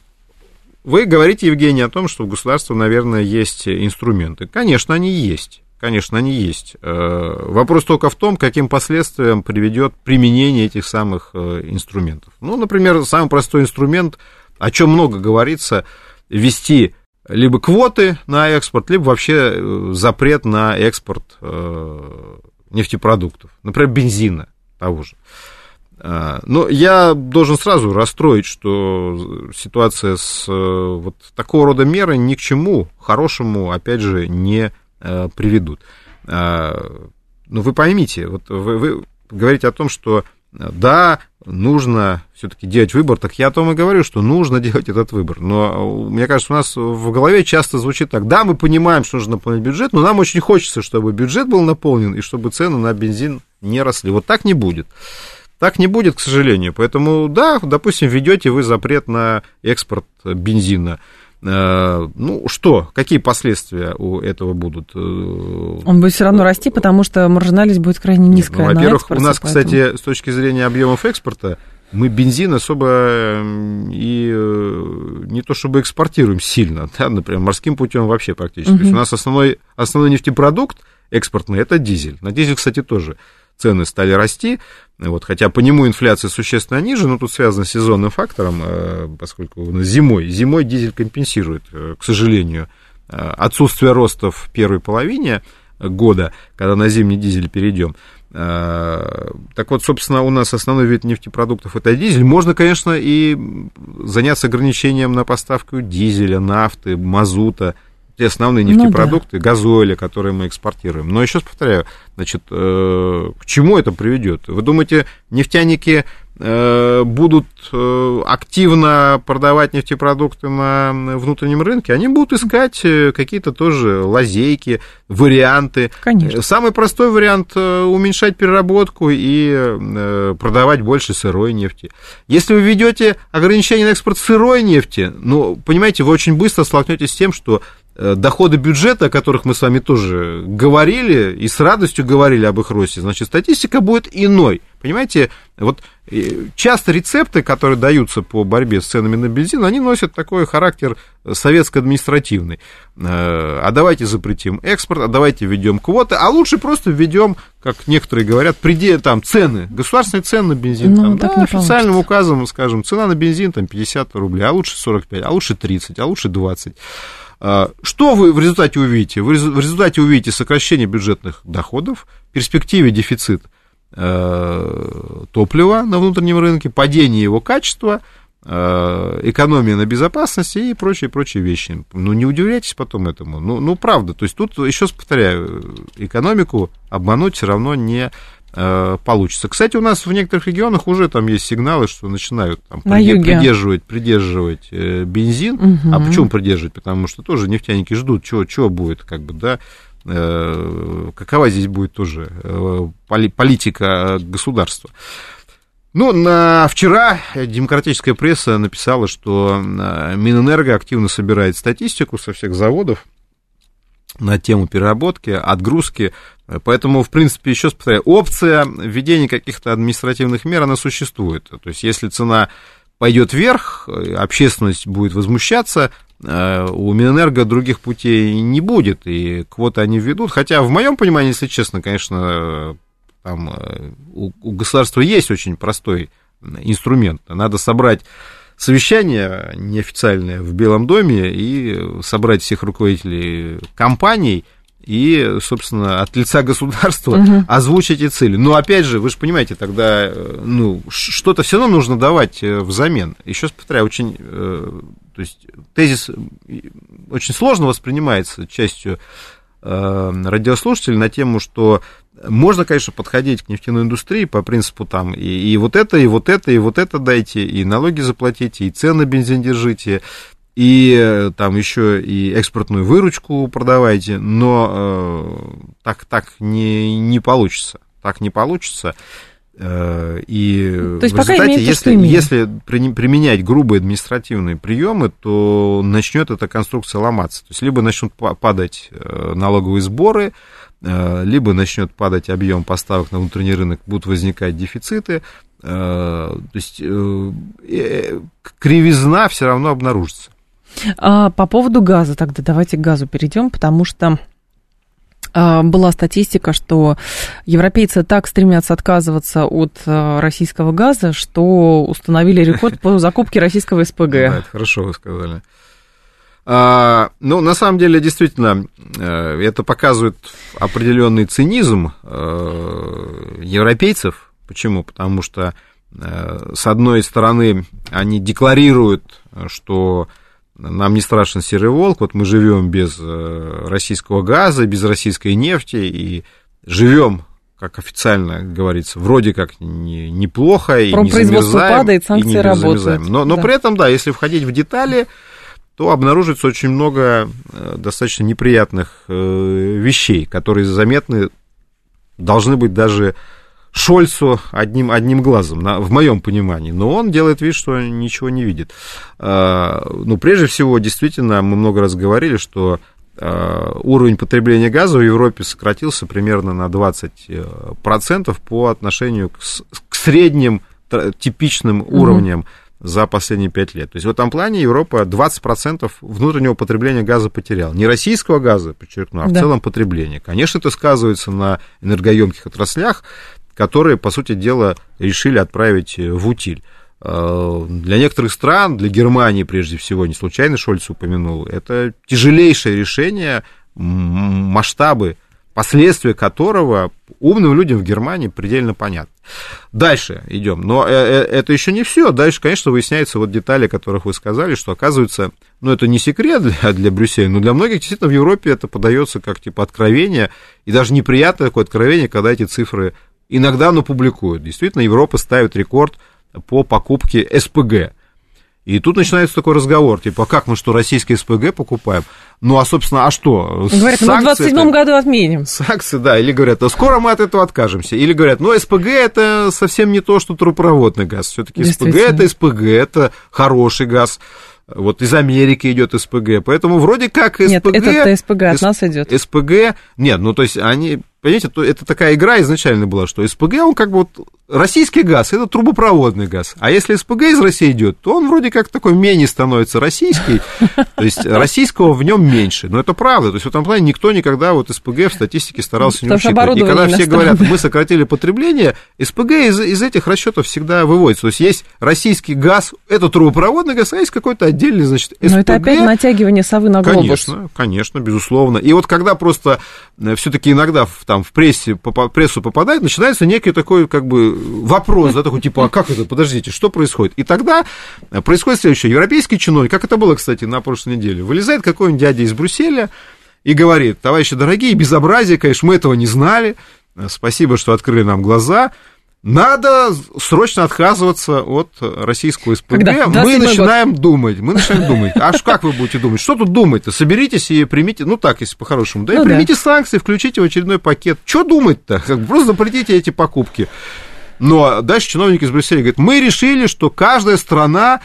вы говорите, Евгений, о том, что у государства, наверное, есть инструменты. Конечно, они есть. Конечно, они есть. Э, вопрос только в том, каким последствиям приведет применение этих самых э, инструментов. Ну, например, самый простой инструмент, о чем много говорится, ввести либо квоты на экспорт, либо вообще э, запрет на экспорт нефтепродуктов, например, бензина того же. Но я должен сразу расстроить, что ситуация с вот такого рода мерой ни к чему хорошему, опять же, не Э, приведут. А, ну, вы поймите, вот вы, вы говорите о том, что э, да, нужно все-таки делать выбор, так я о том и говорю, что нужно делать этот выбор. Но мне кажется, у нас в голове часто звучит так, да, мы понимаем, что нужно наполнить бюджет, но нам очень хочется, чтобы бюджет был наполнен и чтобы цены на бензин не росли. Вот так не будет. Так не будет, к сожалению. Поэтому, да, допустим, ведете вы запрет на экспорт бензина. Э, ну, что, какие последствия у этого будут? Э, Он будет все равно расти, потому что маржинальность будет крайне низкая. Нет, ну, во-первых, у нас, поэтому... кстати, с точки зрения объемов экспорта, мы бензин особо и э, не то чтобы экспортируем сильно, да, например, морским путем вообще практически. Угу. То есть у нас основной, основной нефтепродукт экспортный это дизель. На дизель, кстати, тоже цены стали расти, вот, хотя по нему инфляция существенно ниже, но тут связано с сезонным фактором, э, поскольку зимой, зимой дизель компенсирует, э, к сожалению, отсутствие роста в первой половине года, когда на зимний дизель перейдем. Э, так вот, собственно, у нас основной вид нефтепродуктов это дизель. Можно, конечно, и заняться ограничением на поставку дизеля, нафты, мазута, те основные нефтепродукты, ну, да. газоиля, которые мы экспортируем. Но еще раз повторяю, значит, э, к чему это приведет? Вы думаете, нефтяники Э, будут э, активно продавать нефтепродукты на внутреннем рынке, они будут искать какие-то тоже лазейки, варианты. Конечно. Самый простой вариант уменьшать переработку и продавать больше сырой нефти. Если вы введете ограничение на экспорт сырой нефти, ну, понимаете, вы очень быстро столкнетесь с тем, что доходы бюджета, о которых мы с вами тоже говорили, и с радостью говорили об их росте, значит, статистика будет иной. Понимаете, вот часто рецепты, которые даются по борьбе с ценами на бензин, они носят такой характер советско-административный. Э, а давайте запретим экспорт, а давайте введем квоты, а лучше просто введем, как некоторые говорят, преде, там, цены, государственные цены на бензин. Ну, там, так да, официальным получится. указом, скажем, цена на бензин там 50 рублей, а лучше 45, а лучше 30, а лучше 20. Э, что вы в результате увидите? Вы в результате увидите сокращение бюджетных доходов, в перспективе дефицит – Э, топлива на внутреннем рынке, падение его качества, э, экономия на безопасности и прочие, прочие вещи. Ну, не удивляйтесь потом этому. Ну, ну, правда. То есть тут, еще раз повторяю, экономику обмануть все равно не получится. Кстати, у нас в некоторых регионах уже там есть сигналы, что начинают там, На приде- придерживать, придерживать бензин. Угу. А почему придерживать? Потому что тоже нефтяники ждут, чего будет, как бы, да, Э, какова здесь будет тоже э, политика государства. Ну, на вчера демократическая пресса написала, что э, Минэнерго активно собирает статистику со всех заводов на тему переработки, отгрузки. Поэтому, в принципе, еще раз повторяю, опция введения каких-то административных мер, она существует. То есть, если цена пойдет вверх, общественность будет возмущаться, Э, у Минэнерго других путей не будет, и квоты они введут. Хотя, в моем понимании, если честно, конечно, там э, у, у государства есть очень простой инструмент. Надо собрать совещание неофициальное в Белом доме и собрать всех руководителей компаний и, собственно, от лица государства угу. озвучить эти цели. Но опять же, вы же понимаете, тогда ну, что-то все равно нужно давать э, взамен. Еще раз повторяю, очень то есть тезис очень сложно воспринимается частью э, радиослушателей на тему, что можно, конечно, подходить к нефтяной индустрии по принципу там и, и вот это, и вот это, и вот это дайте, и налоги заплатите, и цены бензин держите, и э, там еще и экспортную выручку продавайте, но э, так, так не, не получится. Так не получится. Э, и то есть в результате, если, если применять грубые административные приемы, то начнет эта конструкция ломаться. То есть либо начнут падать э, налоговые сборы, либо начнет падать объем поставок на внутренний рынок, будут возникать дефициты. То есть кривизна все равно обнаружится. А по поводу газа тогда давайте к газу перейдем, потому что а, была статистика, что европейцы так стремятся отказываться от а, российского газа, что установили рекорд по закупке российского СПГ. Да, это хорошо вы сказали. А, ну, на самом деле, действительно, э, это показывает определенный цинизм э, европейцев. Почему? Потому что, э, с одной стороны, они декларируют, что нам не страшен серый волк, вот мы живем без э, российского газа, без российской нефти, и живем, как официально говорится, вроде как не, неплохо, и не замерзаем, падает, санкции и не работают. Но, но да. при этом, да, если входить в детали, то обнаружится очень много э, достаточно неприятных э, вещей, которые заметны, должны быть даже Шольцу одним, одним глазом, на, в моем понимании. Но он делает вид, что ничего не видит. А, ну, прежде всего, действительно, мы много раз говорили, что а, уровень потребления газа в Европе сократился примерно на 20% по отношению к, к средним типичным угу. уровням за последние 5 лет. То есть в этом плане Европа 20% внутреннего потребления газа потеряла. Не российского газа, подчеркну, а в да. целом потребления. Конечно, это сказывается на энергоемких отраслях, которые, по сути дела, решили отправить в утиль. Э, для некоторых стран, для Германии прежде всего, не случайно Шольц упомянул, это тяжелейшее решение, масштабы, последствия которого умным людям в Германии предельно понятны. Дальше идем. Но э, э, это еще не все. Дальше, конечно, выясняются вот детали, о которых вы сказали, что оказывается, ну, это не секрет для, для Брюсселя, но для многих действительно в Европе это подается как типа откровение, и даже неприятное такое откровение, когда эти цифры иногда, но публикуют. Действительно, Европа ставит рекорд по покупке СПГ. И тут начинается такой разговор, типа, а как мы что, российские СПГ покупаем? Ну, а, собственно, а что? Говорят, мы в 27-м году отменим. Санкции, да, или говорят, а скоро мы от этого откажемся. Или говорят, ну, СПГ это совсем не то, что трубопроводный газ. Все-таки СПГ это СПГ, это хороший газ. Вот из Америки идет СПГ, поэтому вроде как СПГ... Нет, это СПГ от нас идет. СПГ, нет, ну то есть они Понимаете, это такая игра изначально была, что СПГ, он как бы вот российский газ, это трубопроводный газ. А если СПГ из России идет, то он вроде как такой менее становится российский, то есть российского в нем меньше. Но это правда. То есть в этом плане никто никогда вот СПГ в статистике старался не учитывать. И когда все говорят, мы сократили потребление, СПГ из, из этих расчетов всегда выводится. То есть есть российский газ, это трубопроводный газ, а есть какой-то отдельный, значит, СПГ. Но это опять натягивание совы на глобус. Конечно, конечно, безусловно. И вот когда просто э, все-таки иногда там там в прессе, по прессу попадает, начинается некий такой как бы вопрос, да, такой типа, а как это, подождите, что происходит? И тогда происходит следующее. Европейский чиновник, как это было, кстати, на прошлой неделе, вылезает какой-нибудь дядя из Брюсселя и говорит, товарищи дорогие, безобразие, конечно, мы этого не знали, спасибо, что открыли нам глаза, надо срочно отказываться от российского СПГ. Когда? Мы начинаем год. думать, мы начинаем думать. А как вы будете думать? Что тут думать-то? Соберитесь и примите, ну так, если по-хорошему, да, ну, и примите да. санкции, включите в очередной пакет. Что думать-то? Просто запретите эти покупки. Но дальше чиновник из Брюсселя говорит, мы решили, что каждая страна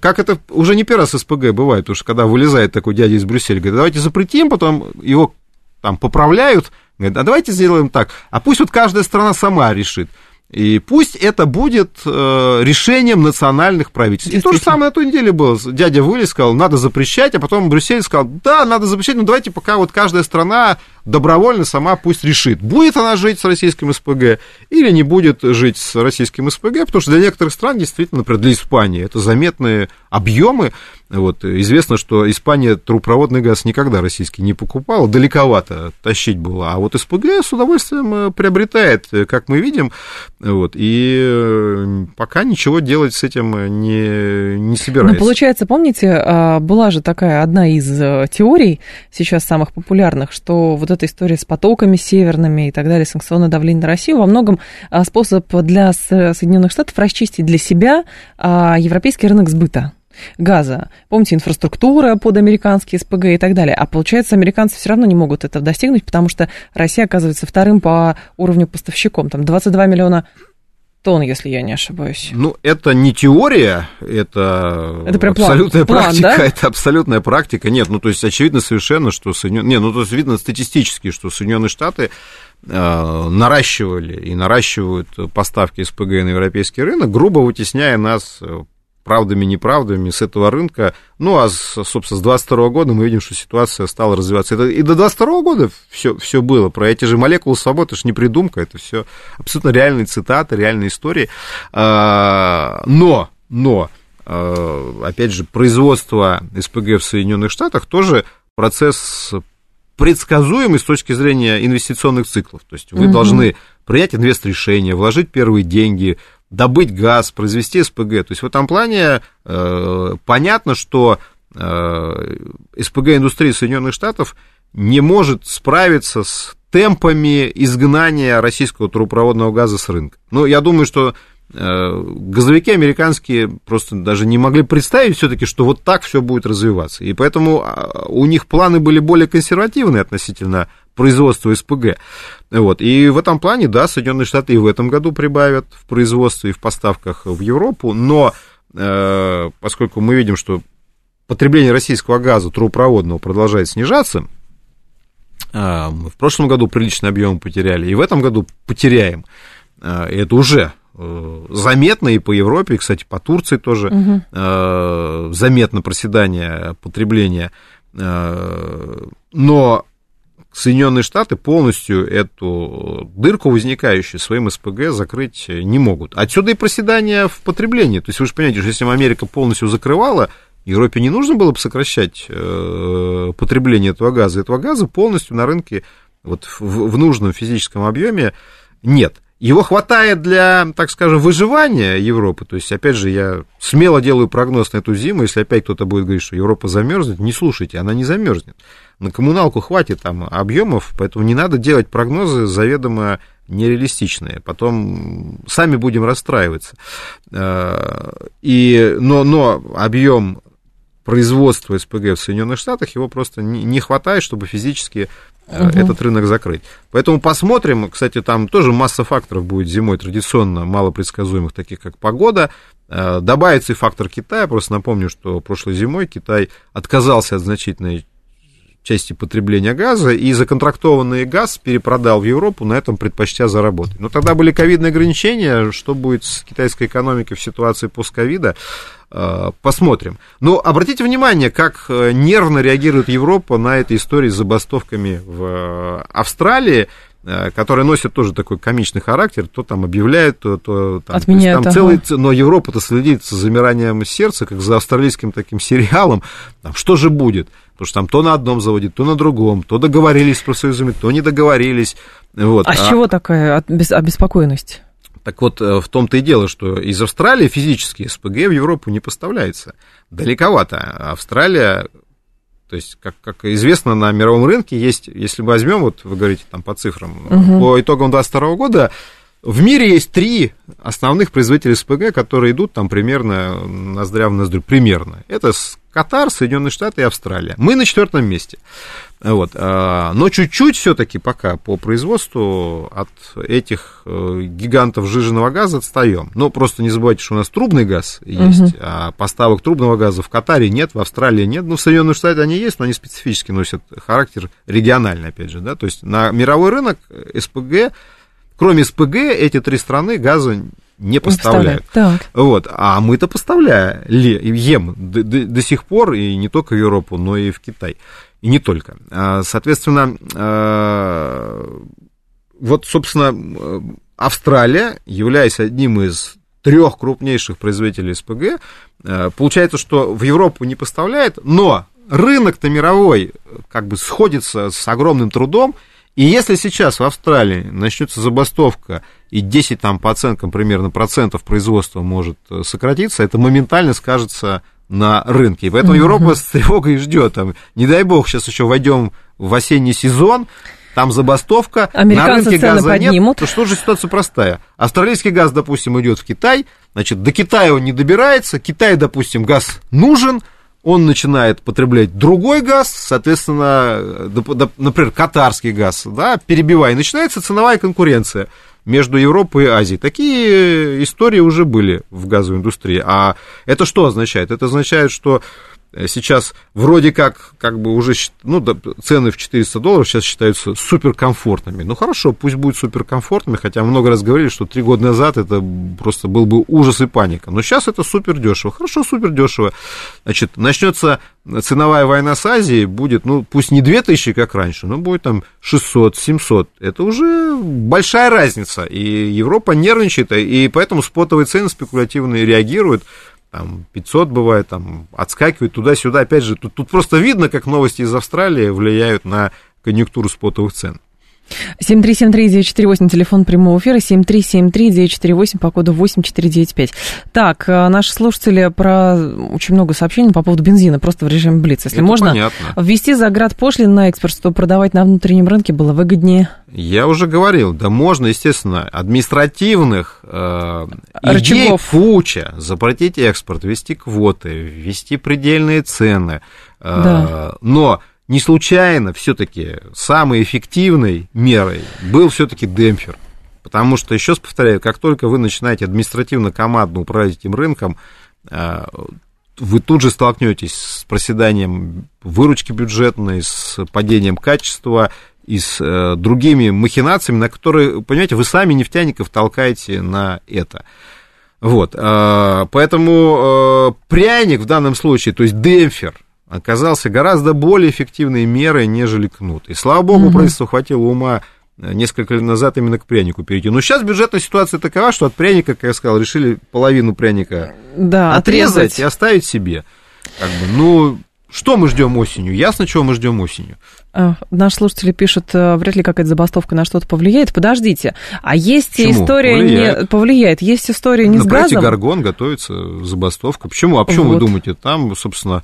как это уже не первый раз СПГ бывает, что когда вылезает такой дядя из Брюсселя, говорит, давайте запретим, потом его там поправляют, говорит, а давайте сделаем так, а пусть вот каждая страна сама решит. И пусть это будет э, решением национальных правительств. И то же самое на той неделе было. Дядя вылез, сказал, надо запрещать, а потом Брюссель сказал, да, надо запрещать, но давайте пока вот каждая страна добровольно сама пусть решит, будет она жить с российским СПГ или не будет жить с российским СПГ, потому что для некоторых стран, действительно, например, для Испании, это заметные объемы. Вот, известно, что Испания трубопроводный газ никогда российский не покупала, далековато тащить было, а вот СПГ с удовольствием э, приобретает, э, как мы видим, вот, и э, пока ничего делать с этим не, не собирается. Ну, получается, помните, а, была же такая одна из теорий, сейчас самых популярных, что вот эта история с потоками северными и так далее, санкционное давление на Россию, во многом а, способ для Соединенных Штатов расчистить для себя а, европейский рынок сбыта газа. Помните, инфраструктура под американские СПГ и так далее. А получается, американцы все равно не могут этого достигнуть, потому что Россия оказывается вторым по уровню поставщиком. Там 22 миллиона тонн, если я не ошибаюсь. Ну, это не теория, это, это прям абсолютная план, практика. План, да? Это абсолютная практика. Нет, ну, то есть, очевидно совершенно, что Соединенные... Не, ну, то есть, видно статистически, что Соединенные Штаты э, наращивали и наращивают поставки СПГ на европейский рынок, грубо вытесняя нас э, правдами, неправдами с этого рынка. Ну, а, собственно, с 22 года мы видим, что ситуация стала развиваться. Это и до 22 года все, все было. Про эти же молекулы свободы, это же не придумка, это все абсолютно реальные цитаты, реальные истории. А, но, но, а, опять же, производство СПГ в Соединенных Штатах тоже процесс предсказуемый с точки зрения инвестиционных циклов. То есть вы угу. должны принять инвест-решение, вложить первые деньги, добыть газ, произвести СПГ. То есть в этом плане э, понятно, что э, СПГ-индустрия Соединенных Штатов не может справиться с темпами изгнания российского трубопроводного газа с рынка. Ну, я думаю, что э, газовики американские просто даже не могли представить все-таки, что вот так все будет развиваться. И поэтому а, у них планы были более консервативные относительно производства СПГ. Вот. И в этом плане, да, Соединенные Штаты и в этом году прибавят в производстве и в поставках в Европу, но э, поскольку мы видим, что потребление российского газа трубопроводного продолжает снижаться, э, в прошлом году приличный объем потеряли, и в этом году потеряем. Э, это уже Э, заметно и по Европе, и, кстати, по Турции тоже угу. э, заметно проседание потребления. Э, но Соединенные Штаты полностью эту дырку, возникающую своим СПГ, закрыть не могут. Отсюда и проседание в потреблении. То есть вы же понимаете, что если бы Америка полностью закрывала, Европе не нужно было бы сокращать э, потребление этого газа. Этого газа полностью на рынке вот, в, в нужном физическом объеме нет. Его хватает для, так скажем, выживания Европы. То есть, опять же, я смело делаю прогноз на эту зиму. Если опять кто-то будет говорить, что Европа замерзнет, не слушайте, она не замерзнет. На коммуналку хватит там объемов, поэтому не надо делать прогнозы заведомо нереалистичные. Потом сами будем расстраиваться. Э, и, но, но объем производства СПГ в Соединенных Штатах его просто не хватает, чтобы физически угу. этот рынок закрыть. Поэтому посмотрим. Кстати, там тоже масса факторов будет зимой традиционно малопредсказуемых, таких как погода. Э, добавится и фактор Китая. Просто напомню, что прошлой зимой Китай отказался от значительной части потребления газа, и законтрактованный газ перепродал в Европу, на этом предпочтя заработать. Но тогда были ковидные ограничения, что будет с китайской экономикой в ситуации постковида, э, посмотрим. Но обратите внимание, как э, нервно реагирует Европа на этой истории с забастовками в э, Австралии, которые носят тоже такой комичный характер, то там объявляют, то, то там, Отменяют, там целый, но Европа-то следит за замиранием сердца, как за австралийским таким сериалом, там, что же будет? Потому что там то на одном заводе, то на другом, то договорились с профсоюзами, то не договорились. Вот. А, а с чего такая обеспокоенность? Так вот, э, в том-то и дело, что из Австралии физически СПГ в Европу не поставляется. Далековато. Австралия, то есть, как, как известно, на мировом рынке есть, если мы возьмем, вот вы говорите там по цифрам, угу. по итогам 2022 года в мире есть три основных производителя СПГ, которые идут там примерно ноздря в ноздрю, примерно. Это Катар, Соединенные Штаты и Австралия. Мы на четвертом месте. Вот. А, но чуть-чуть все-таки пока по производству от этих э, гигантов жиженного газа отстаем. Но просто не забывайте, что у нас трубный газ есть, угу. а поставок трубного газа в Катаре нет, в Австралии нет. Ну, в Соединенных Штатах они есть, но они специфически носят характер региональный, опять же. Да? То есть на мировой рынок СПГ Кроме СПГ, эти три страны газа не поставляют. Так. Вот. А мы-то поставляем, ем до, до, до сих пор, и не только в Европу, но и в Китай. И не только. А, соответственно, а, вот, собственно, Австралия, являясь одним из трех крупнейших производителей СПГ, а, получается, что в Европу не поставляет, но рынок-то мировой как бы сходится с огромным трудом, и если сейчас в Австралии начнется забастовка, и 10 там по оценкам примерно процентов производства может э, сократиться, это моментально скажется на рынке. И поэтому Европа с тревогой ждет. Там, не дай бог, сейчас еще войдем в осенний сезон, там забастовка, на рынке газа поднимут. нет, то что же ситуация простая? Австралийский газ, допустим, идет в Китай, значит, до Китая он не добирается, Китай, допустим, газ нужен, он начинает потреблять другой газ, соответственно, например, катарский газ, да, перебивая, начинается ценовая конкуренция между Европой и Азией. Такие истории уже были в газовой индустрии. А это что означает? Это означает, что Э, сейчас вроде как, как бы уже, ну, цены в 400 долларов сейчас считаются суперкомфортными. Ну, хорошо, пусть будет суперкомфортными, хотя много раз говорили, что три года назад это просто был бы ужас и паника. Но сейчас это супер дешево. Хорошо, супер дешево. Значит, начнется ценовая война с Азией, будет, ну, пусть не 2000, как раньше, но будет там 600, 700. Это уже большая разница. И Европа нервничает, и поэтому спотовые цены спекулятивные реагируют там 500 бывает, там отскакивает туда-сюда. Опять же, тут, тут просто видно, как новости из Австралии влияют на конъюнктуру спотовых цен. 7373948, телефон прямого эфира, 7373948 по коду 8495. Так, э, наши слушатели про очень много сообщений по поводу бензина, просто в режиме Блиц. Если Это можно понятно. ввести заград пошлин на экспорт, чтобы продавать на внутреннем рынке было выгоднее. Я уже говорил, да можно, естественно, административных э, идей куча. Запретить экспорт, ввести квоты, ввести предельные цены. Э, да. Но не случайно все-таки самой эффективной мерой был все-таки демпфер. Потому что, еще раз повторяю, как только вы начинаете административно-командно управлять этим рынком, э, вы тут же столкнетесь с проседанием выручки бюджетной, с падением качества и с э, другими махинациями, на которые, понимаете, вы сами нефтяников толкаете на это. Вот, э, поэтому э, пряник в данном случае, то есть демпфер, оказался гораздо более эффективной мерой, нежели кнут. И слава богу, mm-hmm. правительству хватило ума несколько лет назад именно к прянику перейти. Но сейчас бюджетная ситуация такова, что от пряника, как я сказал, решили половину пряника да, отрезать, отрезать и оставить себе. Как бы, ну, что мы ждем осенью? Ясно, чего мы ждем осенью. А, наши слушатели пишут, э, вряд ли какая-то забастовка на что-то повлияет. Подождите, а есть Почему? история повлияет. не повлияет, есть история не на с газом. На Гаргон готовится забастовка. Почему? А почему вот. вы думаете? Там, собственно,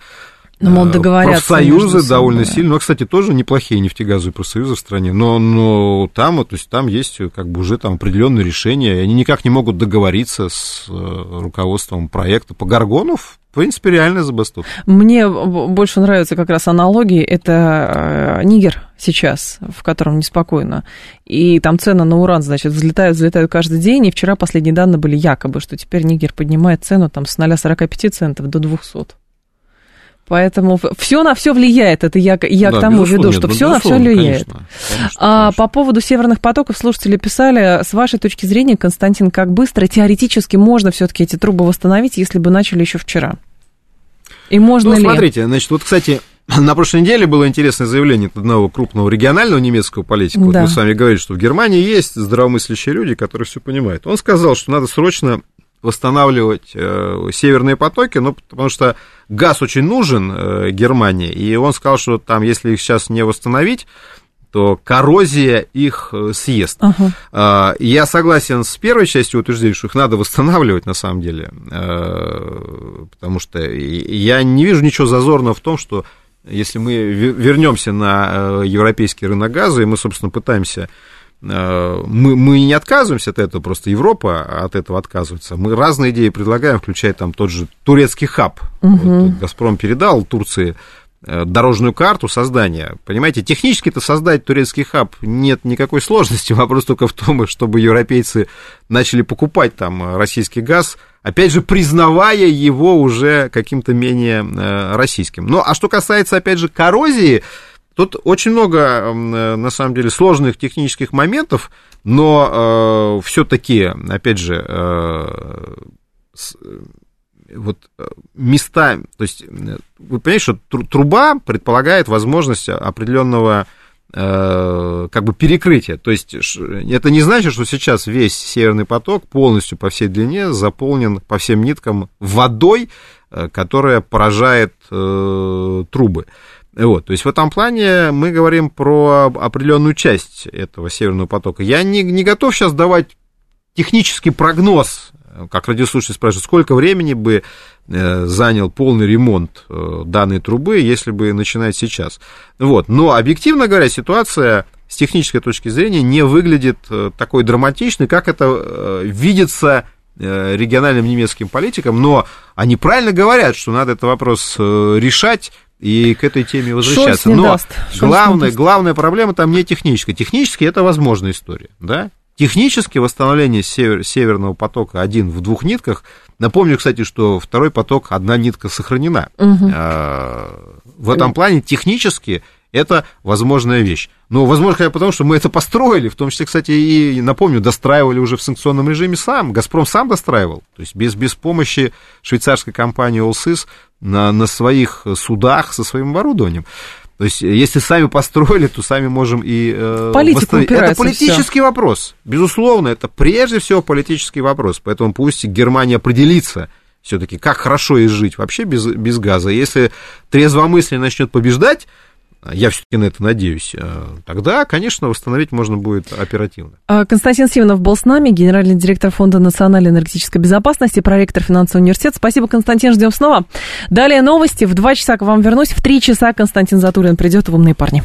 ну, мол, договорятся профсоюзы довольно сильно, ну, кстати, тоже неплохие нефтегазовые профсоюзы в стране, но, но там, то есть там есть как бы уже там определенные решения, и они никак не могут договориться с э, руководством проекта. По Гаргону, в принципе, реальная забастовка. Мне больше нравятся как раз аналогии. Это э, Нигер сейчас, в котором неспокойно. И там цены на уран, значит, взлетают, взлетают каждый день. И вчера последние данные были якобы, что теперь Нигер поднимает цену там с 0,45 центов до 200. Поэтому все на все влияет. Это я, я да, к тому веду, что все на все влияет. Конечно, конечно, а, конечно. По поводу северных потоков слушатели писали, с вашей точки зрения, Константин, как быстро теоретически можно все-таки эти трубы восстановить, если бы начали еще вчера? И можно ну, ли? смотрите, значит, вот, кстати, на прошлой неделе было интересное заявление от одного крупного регионального немецкого политика. Да. Вот мы с вами говорили, что в Германии есть здравомыслящие люди, которые все понимают. Он сказал, что надо срочно восстанавливать э, северные потоки, ну, потому что газ очень нужен э, Германии, и он сказал, что там, если их сейчас не восстановить, то коррозия их э, съест. Uh-huh. Я согласен с первой частью утверждения, что их надо восстанавливать на самом деле, э, потому что я не вижу ничего зазорного в том, что если мы вернемся на э, европейский рынок газа, и мы, собственно, пытаемся мы, мы не отказываемся от этого, просто Европа от этого отказывается. Мы разные идеи предлагаем, включая там тот же турецкий хаб. Угу. Вот, Газпром передал Турции э, дорожную карту создания. Понимаете, технически это создать турецкий хаб нет никакой сложности. Вопрос только в том, чтобы европейцы начали покупать там российский газ, опять же, признавая его уже каким-то менее э, российским. Ну, а что касается, опять же, коррозии, Тут очень много, э, на самом деле, сложных технических моментов, но э, все-таки, опять же, э, с, вот э, места, то есть вы понимаете, что труба предполагает возможность определенного э, как бы перекрытия. То есть это не значит, что сейчас весь Северный поток полностью по всей длине заполнен по всем ниткам водой, э, которая поражает э, трубы. Вот, то есть в этом плане мы говорим про определенную часть этого Северного потока. Я не, не готов сейчас давать технический прогноз, как радиослушатель спрашивает, сколько времени бы э, занял полный ремонт э, данной трубы, если бы начинать сейчас. Вот. Но, объективно говоря, ситуация с технической точки зрения не выглядит э, такой драматичной, как это видится региональным немецким политикам, но они правильно говорят, что надо этот вопрос решать и к этой теме возвращаться. Но даст. главная, главная проблема там не техническая. Технически это возможная история, да? Технически восстановление север, Северного потока один в двух нитках. Напомню, кстати, что второй поток, одна нитка сохранена. Угу. В этом плане технически это возможная вещь. Но, возможно, потому что мы это построили, в том числе, кстати, и, напомню, достраивали уже в санкционном режиме сам. «Газпром» сам достраивал, то есть без, без помощи швейцарской компании «Олсис» на, на своих судах со своим оборудованием. То есть, если сами построили, то сами можем и э, восстановить. Это политический всё. вопрос. Безусловно, это прежде всего политический вопрос. Поэтому пусть Германия определится все-таки, как хорошо ей жить вообще без, без газа. Если трезвомыслие начнет побеждать, я все-таки на это надеюсь, э, тогда, конечно, восстановить можно будет оперативно. А, Константин Симонов был с нами, генеральный директор Фонда национальной энергетической безопасности, проректор финансового университета. Спасибо, Константин, ждем снова. Далее новости. В два часа к вам вернусь, в три часа Константин Затулин придет в «Умные парни».